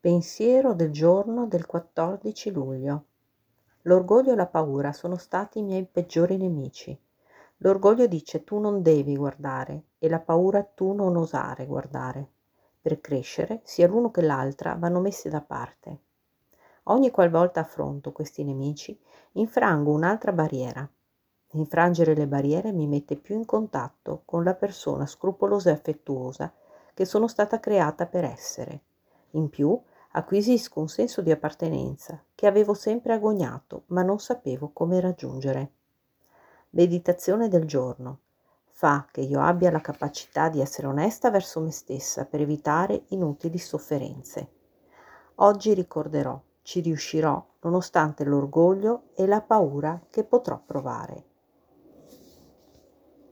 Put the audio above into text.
Pensiero del giorno del 14 luglio. L'orgoglio e la paura sono stati i miei peggiori nemici. L'orgoglio dice tu non devi guardare e la paura tu non osare guardare. Per crescere, sia l'uno che l'altra vanno messi da parte. Ogni qualvolta affronto questi nemici, infrango un'altra barriera. Infrangere le barriere mi mette più in contatto con la persona scrupolosa e affettuosa che sono stata creata per essere. In più, acquisisco un senso di appartenenza che avevo sempre agognato, ma non sapevo come raggiungere. Meditazione del giorno. Fa che io abbia la capacità di essere onesta verso me stessa per evitare inutili sofferenze. Oggi ricorderò, ci riuscirò nonostante l'orgoglio e la paura che potrò provare.